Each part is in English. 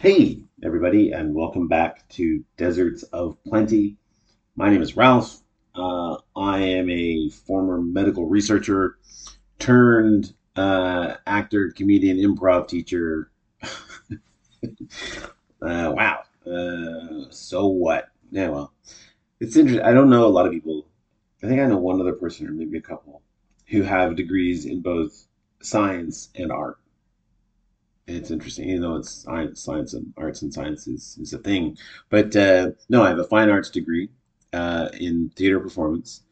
Hey, everybody, and welcome back to Deserts of Plenty. My name is Ralph. Uh, I am a former medical researcher turned uh, actor, comedian, improv teacher. uh, wow. Uh, so what? Yeah, well, it's interesting. I don't know a lot of people. I think I know one other person, or maybe a couple, who have degrees in both science and art it's interesting. You know, it's science, science and arts and sciences is, a thing. But uh, no, I have a fine arts degree uh, in theater performance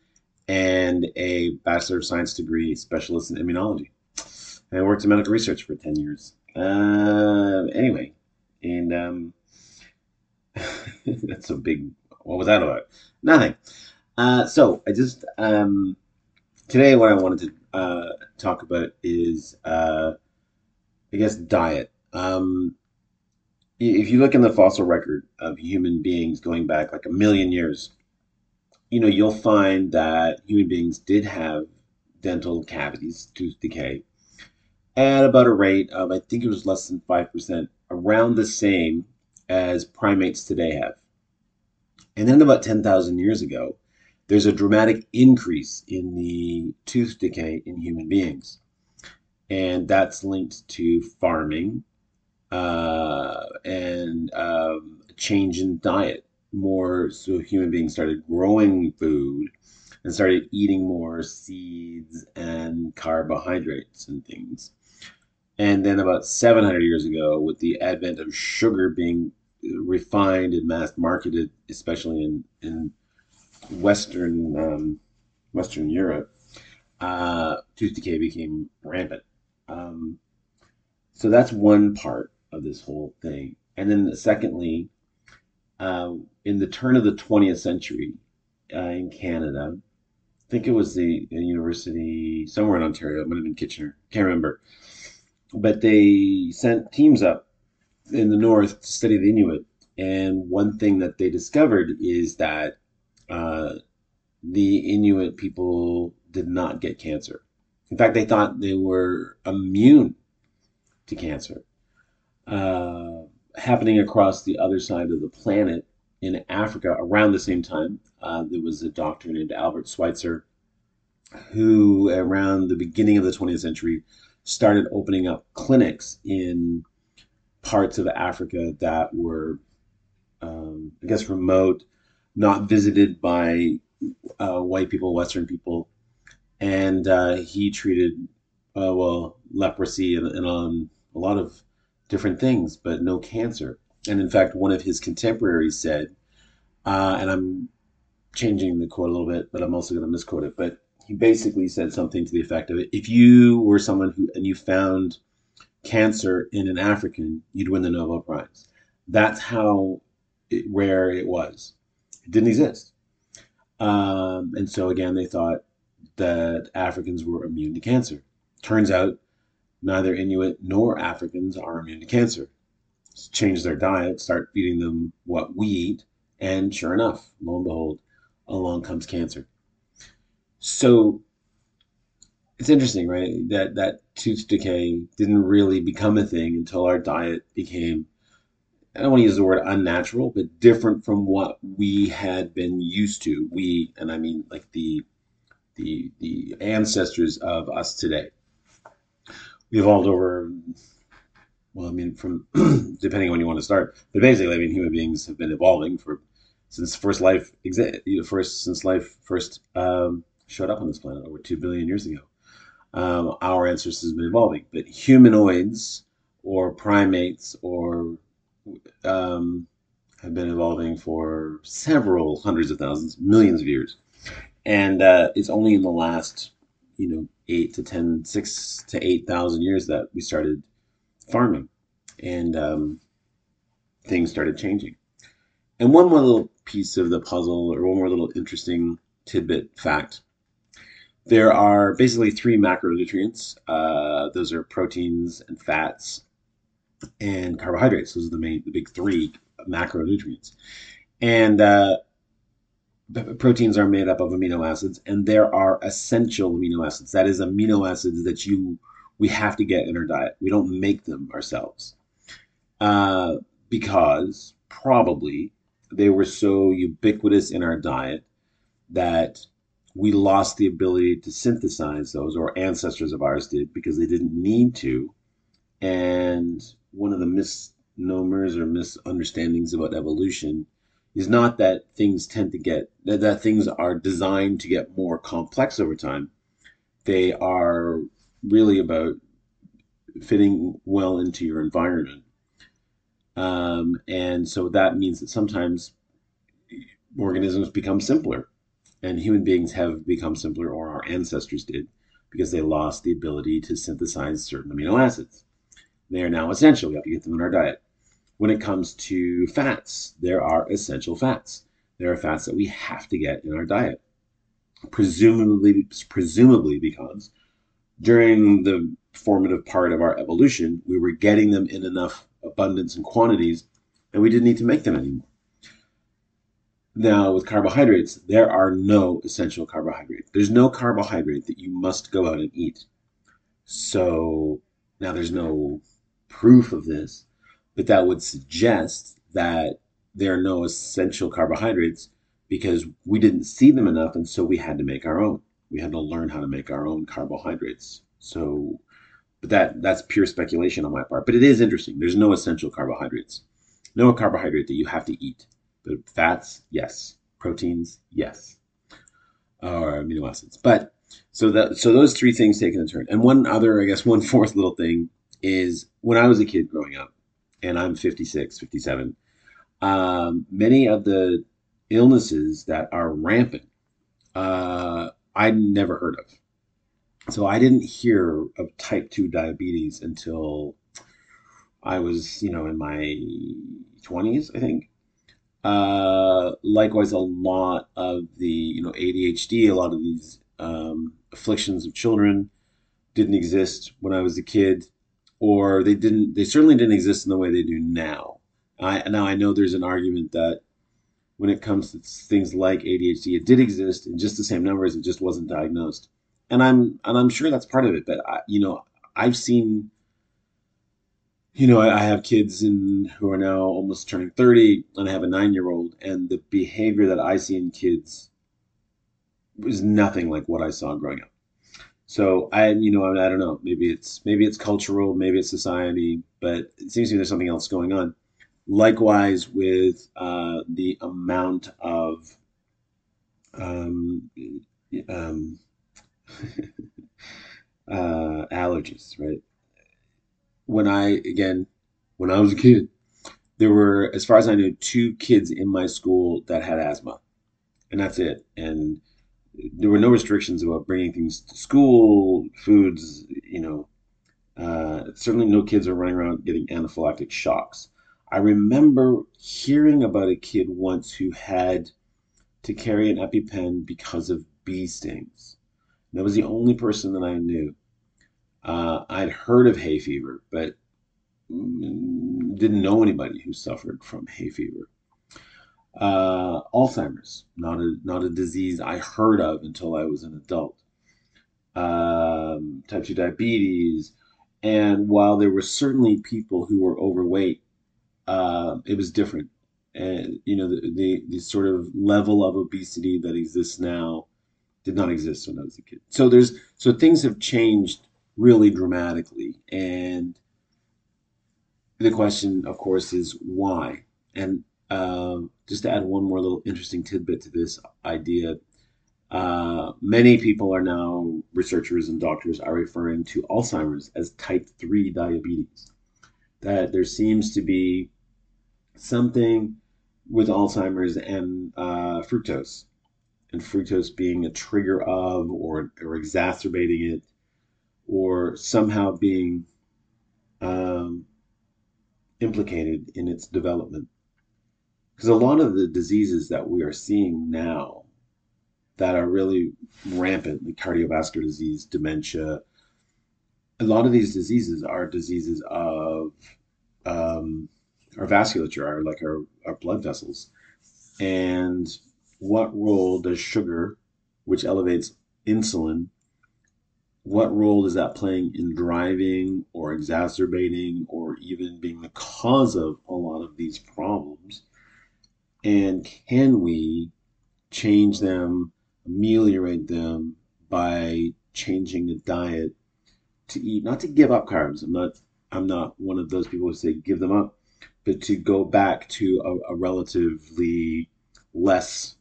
and a bachelor of science degree, specialist in immunology. And I worked in medical research for ten years. Uh, anyway, and um, that's a big. What was that about? Nothing. Uh, so I just um, today what I wanted to uh, talk about is uh, I guess diet. Um, if you look in the fossil record of human beings going back like a million years, you know, you'll find that human beings did have dental cavities, tooth decay, at about a rate of, I think it was less than 5%, around the same as primates today have. And then about 10,000 years ago, there's a dramatic increase in the tooth decay in human beings and that's linked to farming uh, and um, change in diet. More so, human beings started growing food and started eating more seeds and carbohydrates and things. And then, about 700 years ago, with the advent of sugar being refined and mass marketed, especially in, in Western um, Western Europe, uh, tooth decay became rampant. Um, so that's one part of this whole thing. And then, secondly, uh, in the turn of the 20th century uh, in Canada, I think it was the university somewhere in Ontario, it might have been Kitchener, can't remember. But they sent teams up in the north to study the Inuit. And one thing that they discovered is that uh, the Inuit people did not get cancer. In fact, they thought they were immune to cancer. Uh, happening across the other side of the planet in Africa around the same time, uh, there was a doctor named Albert Schweitzer who, around the beginning of the 20th century, started opening up clinics in parts of Africa that were, um, I guess, remote, not visited by uh, white people, Western people, and uh, he treated uh, well leprosy and, and on a lot of different things, but no cancer. And in fact, one of his contemporaries said, uh, and I'm changing the quote a little bit, but I'm also going to misquote it. But he basically said something to the effect of, "If you were someone who and you found cancer in an African, you'd win the Nobel Prize." That's how it, rare it was. It didn't exist. Um, and so again, they thought that Africans were immune to cancer. Turns out neither Inuit nor Africans are immune to cancer. Change their diet, start feeding them what we eat, and sure enough, lo and behold, along comes cancer. So it's interesting, right? That that tooth decay didn't really become a thing until our diet became I don't want to use the word unnatural, but different from what we had been used to. We, and I mean like the the the ancestors of us today. We evolved over, well, I mean, from depending on when you want to start, but basically, I mean, human beings have been evolving for since first life exist, first since life first um, showed up on this planet over two billion years ago. Um, our ancestors have been evolving, but humanoids or primates or um, have been evolving for several hundreds of thousands, millions of years and uh, it's only in the last you know eight to ten, six to eight thousand years that we started farming, and um, things started changing. And one more little piece of the puzzle, or one more little interesting tidbit fact. There are basically three macronutrients. Uh, those are proteins and fats and carbohydrates. Those are the main, the big three macronutrients. And uh, proteins are made up of amino acids and there are essential amino acids. That is amino acids that you we have to get in our diet. We don't make them ourselves. Uh, because probably they were so ubiquitous in our diet that we lost the ability to synthesize those, or ancestors of ours did, because they didn't need to. And one of the misnomers or misunderstandings about evolution is not that things tend to get that, that things are designed to get more complex over time. They are really about fitting well into your environment. Um, and so that means that sometimes organisms become simpler and human beings have become simpler, or our ancestors did, because they lost the ability to synthesize certain amino acids. They are now essential. We have to get them in our diet. When it comes to fats, there are essential fats. There are fats that we have to get in our diet. Presumably, presumably because during the formative part of our evolution, we were getting them in enough abundance and quantities, and we didn't need to make them anymore. Now, with carbohydrates, there are no essential carbohydrates. There's no carbohydrate that you must go out and eat. So now there's no proof of this, but that would suggest that there are no essential carbohydrates because we didn't see them enough, and so we had to make our own. We had to learn how to make our own carbohydrates. So, but that that's pure speculation on my part. But it is interesting. There's no essential carbohydrates, no carbohydrate that you have to eat. But fats, yes. Proteins, yes. Or amino acids. But so that so those three things taken in turn. And one other, I guess, one fourth little thing is when I was a kid growing up, and I'm 56, 57, um, many of the illnesses that are rampant, uh, I never heard of. So I didn't hear of type 2 diabetes until I was, you know, in my 20s, I think. Uh, likewise, a lot of the you know ADHD, a lot of these um, afflictions of children didn't exist when I was a kid, or they didn't. They certainly didn't exist in the way they do now. I now I know there's an argument that when it comes to things like ADHD, it did exist in just the same numbers. It just wasn't diagnosed, and I'm and I'm sure that's part of it. But I, you know, I've seen you know, I, I have kids in who are now almost turning 30, and I have a nine year old, and the behavior that I see in kids is nothing like what I saw growing up. So I, you know, I, I don't know. Maybe it's maybe it's cultural, maybe it's society, but it seems to me there's something else going on. Likewise, with uh, the amount of um, um, uh, allergies, right? when I again when I was a kid, there were, as far as I knew, two kids in my school that had asthma, and that's it. And there were no restrictions about bringing things to school, foods. You know, uh, certainly no kids are running around getting anaphylactic shocks. I remember hearing about a kid once who had to carry an EpiPen because of bee stings. That was the only person that I knew. Uh, I'd heard of hay fever, but didn't know anybody who suffered from hay fever. Uh, Alzheimer's, not a not a disease I heard of until I was an adult. Um, type two diabetes, and while there were certainly people who were overweight, uh, it was different. And you know the, the the sort of level of obesity that exists now did not exist when I was a kid. So there's so things have changed really dramatically. And the question, of course, is why? And uh, just to add one more little interesting tidbit to this idea, uh, many people are now, researchers and doctors, are referring to Alzheimer's as type 3 diabetes. That there seems to be something with Alzheimer's and uh, fructose, and fructose being a trigger of or, or exacerbating it or somehow being um, implicated in its development. Because a lot of the diseases that we are seeing now that are really rampant, like cardiovascular disease, dementia, a lot of these diseases are diseases of um, our vasculature, our like our, our blood vessels. And what role does sugar, which elevates insulin, what role is that playing in driving or exacerbating or even being the cause of a lot of these problems? And can we change them, ameliorate them by changing the diet to eat, not to give up carbs. I'm not I'm not one of those people who say give them up, but to go back to a, a relatively less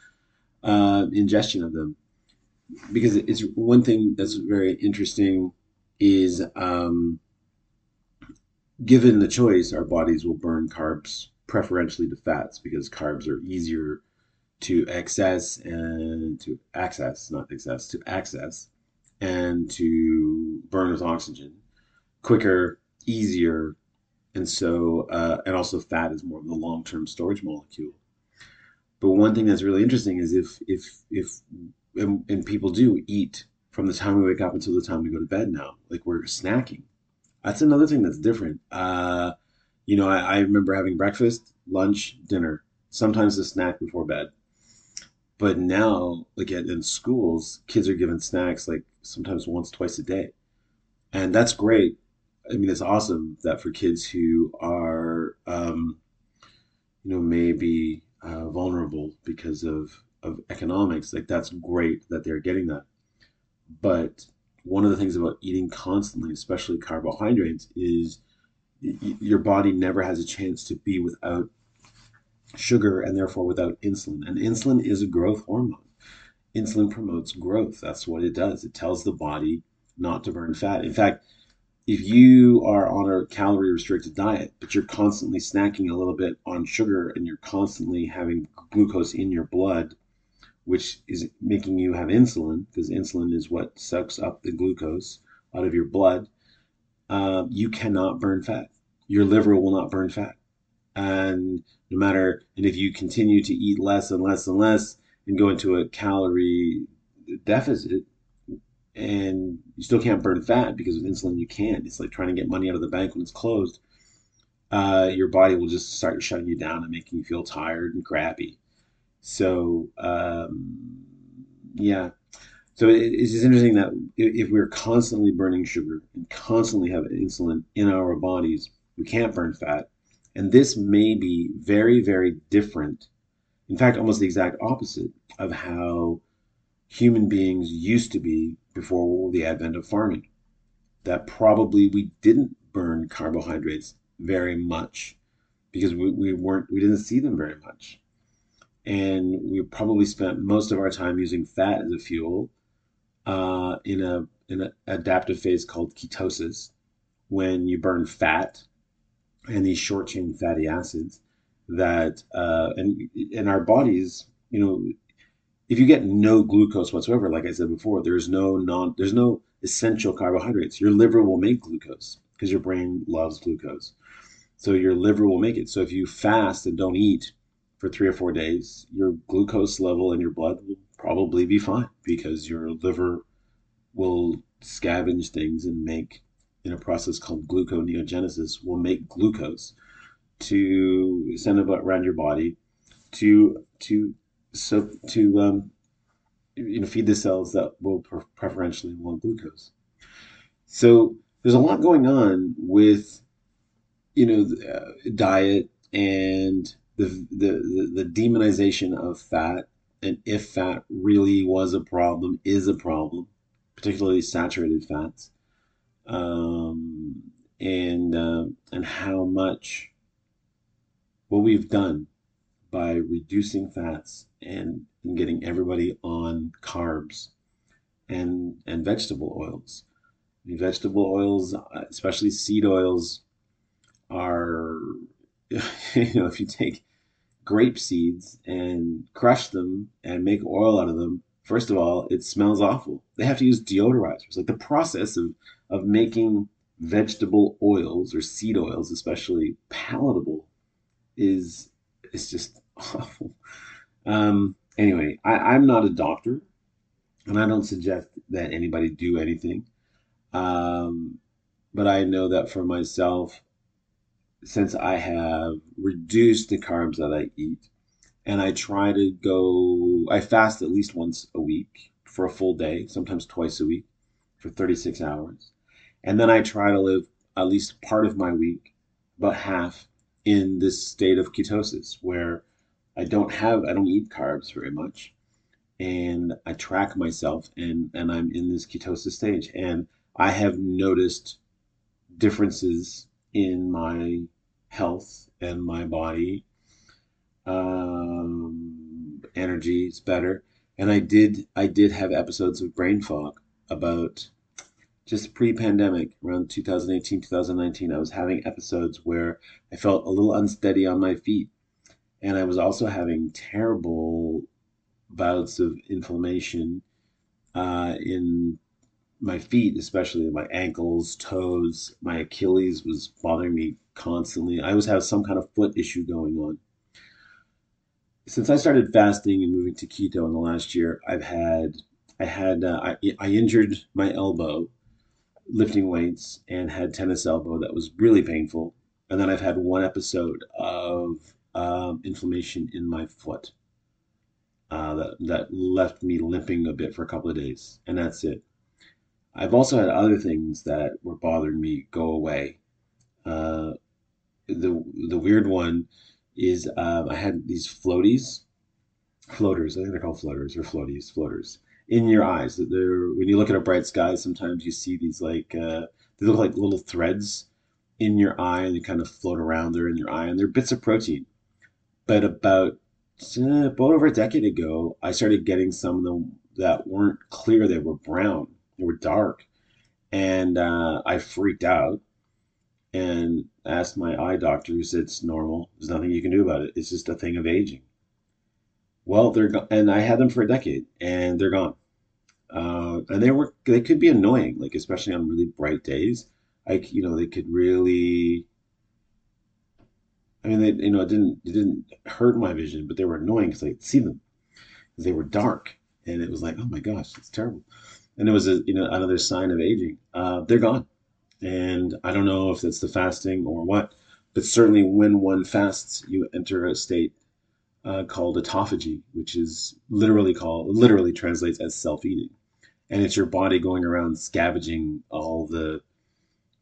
uh, ingestion of them. Because it's one thing that's very interesting is um, given the choice, our bodies will burn carbs preferentially to fats because carbs are easier to access and to access, not access, to access and to burn with oxygen quicker, easier, and so uh, and also fat is more of the long-term storage molecule. But one thing that's really interesting is if if if and, and people do eat from the time we wake up until the time we go to bed now, like we're snacking. That's another thing that's different. Uh, you know, I, I remember having breakfast, lunch, dinner, sometimes a snack before bed. But now, again, in schools, kids are given snacks like sometimes once, twice a day. And that's great. I mean, it's awesome that for kids who are, um, you know, maybe uh, vulnerable because of, of economics, like that's great that they're getting that. But one of the things about eating constantly, especially carbohydrates, is your body never has a chance to be without sugar and therefore without insulin. And insulin is a growth hormone. Insulin promotes growth. That's what it does. It tells the body not to burn fat. In fact, if you are on a calorie restricted diet, but you're constantly snacking a little bit on sugar and you're constantly having glucose in your blood, which is making you have insulin, because insulin is what sucks up the glucose out of your blood, uh, you cannot burn fat. Your liver will not burn fat. And no matter and if you continue to eat less and less and less and go into a calorie deficit and you still can't burn fat because with insulin you can't. It's like trying to get money out of the bank when it's closed. Uh, your body will just start shutting you down and making you feel tired and crappy. So um, yeah so it, it's just interesting that if we're constantly burning sugar and constantly have insulin in our bodies we can't burn fat and this may be very, very different, in fact, almost the exact opposite of how human beings used to be before the advent of farming. That probably we didn't burn carbohydrates very much because we, we weren't we didn't see them very much. And we probably spent most of our time using fat as a fuel uh, in a in an adaptive phase called ketosis, when you burn fat and these short chain fatty acids that uh, and in our bodies, you know, if you get no glucose whatsoever, like I said before, there's no non there's no essential carbohydrates. Your liver will make glucose because your brain loves glucose. So your liver will make it. So if you fast and don't eat for three or four days, your glucose level in your blood will probably be fine because your liver will scavenge things and make in a process called gluconeogenesis will make glucose to send it around your body to to so to um, you know feed the cells that will preferentially want glucose. So there's a lot going on with you know uh, diet and the, the the the demonization of fat and if fat really was a problem is a problem particularly saturated fats um, and uh, and how much what we've done by reducing fats and, and getting everybody on carbs and and vegetable oils. I mean, vegetable oils, especially seed oils, are you know if you take grape seeds and crush them and make oil out of them, first of all, it smells awful. They have to use deodorizers. Like the process of of making vegetable oils or seed oils, especially palatable, is is just awful. Um, anyway, I, am not a doctor, and I don't suggest that anybody do anything. Um, but I know that for myself, since I have reduced the carbs that I eat, and I try to go, I fast at least once a week for a full day, sometimes twice a week for 36 hours. And then I try to live at least part of my week, about half, in this state of ketosis where I don't have, I don't eat carbs very much. And I track myself and, and I'm in this ketosis stage. And I have noticed differences in my health and my body. Um, energy is better. And I did, I did have episodes of brain fog about just pre-pandemic around 2018 2019 i was having episodes where i felt a little unsteady on my feet and i was also having terrible bouts of inflammation uh, in my feet especially my ankles toes my achilles was bothering me constantly i always have some kind of foot issue going on since i started fasting and moving to keto in the last year i've had i had uh, I, I injured my elbow lifting weights and had tennis elbow that was really painful. And then I've had one episode of um, inflammation in my foot uh, that, that left me limping a bit for a couple of days. And that's it. I've also had other things that were bothering me go away. Uh, the, the weird one is um, I had these floaties, floaters, I think they're called floaters or floaties, floaters in your eyes. They're, when you look at a bright sky, sometimes you see these like uh, they look like little threads in your eye, and they kind of float around there in your eye, and they're bits of protein. But about uh, about over a decade ago, I started getting some of them that weren't clear. They were brown. They were dark, and uh, I freaked out and asked my eye doctor, who said it's normal. There's nothing you can do about it. It's just a thing of aging. Well, they're go- and I had them for a decade, and they're gone. Uh, and they were they could be annoying, like especially on really bright days. Like you know, they could really. I mean, they you know it didn't it didn't hurt my vision, but they were annoying because I could see them. They were dark, and it was like, oh my gosh, it's terrible. And it was a you know another sign of aging. Uh, they're gone, and I don't know if it's the fasting or what, but certainly when one fasts, you enter a state uh, called autophagy, which is literally called literally translates as self-eating, and it's your body going around scavenging all the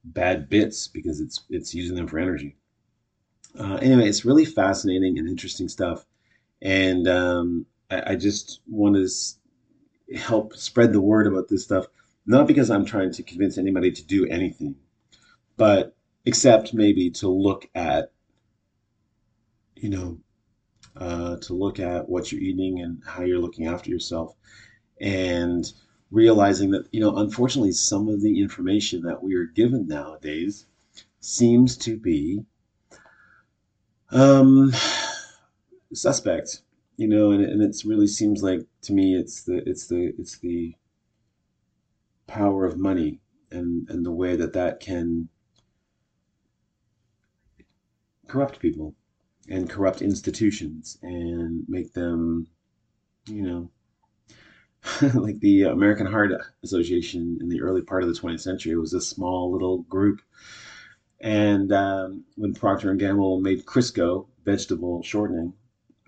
bad bits because it's it's using them for energy. Uh, anyway, it's really fascinating and interesting stuff, and um, I, I just want to help spread the word about this stuff. Not because I'm trying to convince anybody to do anything, but except maybe to look at, you know, uh, to look at what you're eating and how you're looking after yourself and realizing that you know unfortunately some of the information that we are given nowadays seems to be um suspect you know and, and it really seems like to me it's the it's the it's the power of money and and the way that that can corrupt people and corrupt institutions and make them, you know, like the American Heart Association in the early part of the 20th century was a small little group. And um, when Procter and Gamble made Crisco vegetable shortening,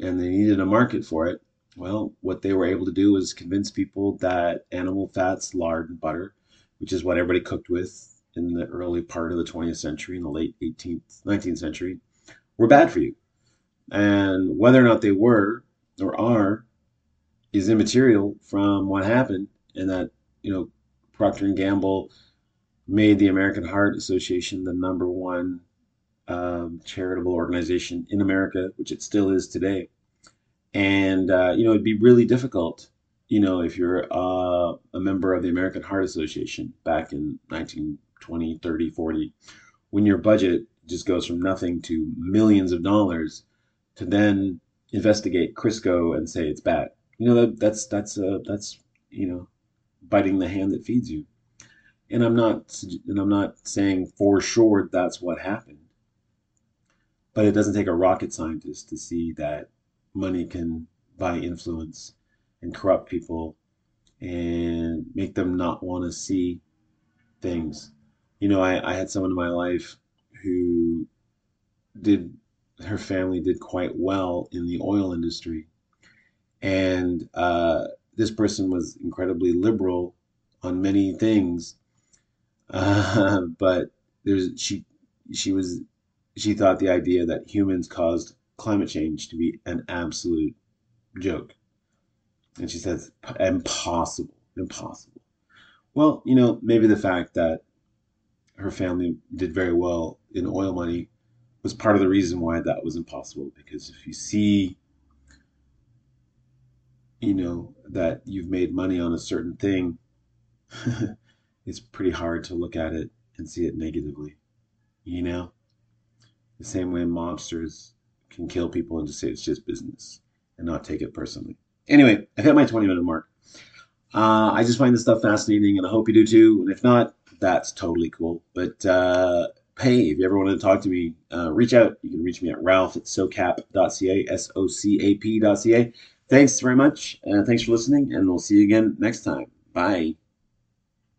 and they needed a market for it, well, what they were able to do was convince people that animal fats, lard, and butter, which is what everybody cooked with in the early part of the 20th century, in the late 18th, 19th century, were bad for you. And whether or not they were or are is immaterial from what happened and that, you know, Procter and Gamble made the American Heart Association the number one um, charitable organization in America, which it still is today. And, uh, you know, it'd be really difficult, you know, if you're uh, a member of the American Heart Association back in 1920, 30, 40, when your budget just goes from nothing to millions of dollars to then investigate Crisco and say it's bad. You know that that's that's uh, that's you know biting the hand that feeds you. And I'm not and I'm not saying for sure that's what happened. But it doesn't take a rocket scientist to see that money can buy influence and corrupt people and make them not want to see things. You know, I, I had someone in my life who did her family did quite well in the oil industry. And uh, this person was incredibly liberal on many things, uh, but there's she she was she thought the idea that humans caused climate change to be an absolute joke. And she says, impossible, impossible. Well, you know, maybe the fact that her family did very well in oil money was part of the reason why that was impossible. Because if you see, you know, that you've made money on a certain thing, it's pretty hard to look at it and see it negatively. You know? The same way mobsters can kill people and just say it's just business and not take it personally. Anyway, I've hit my 20 minute mark. Uh, I just find this stuff fascinating and I hope you do too. And if not, that's totally cool. But uh, hey, if you ever want to talk to me, uh, reach out. You can reach me at ralph at socap.ca, S O C A P.ca. Thanks very much. Thanks for listening, and we'll see you again next time. Bye.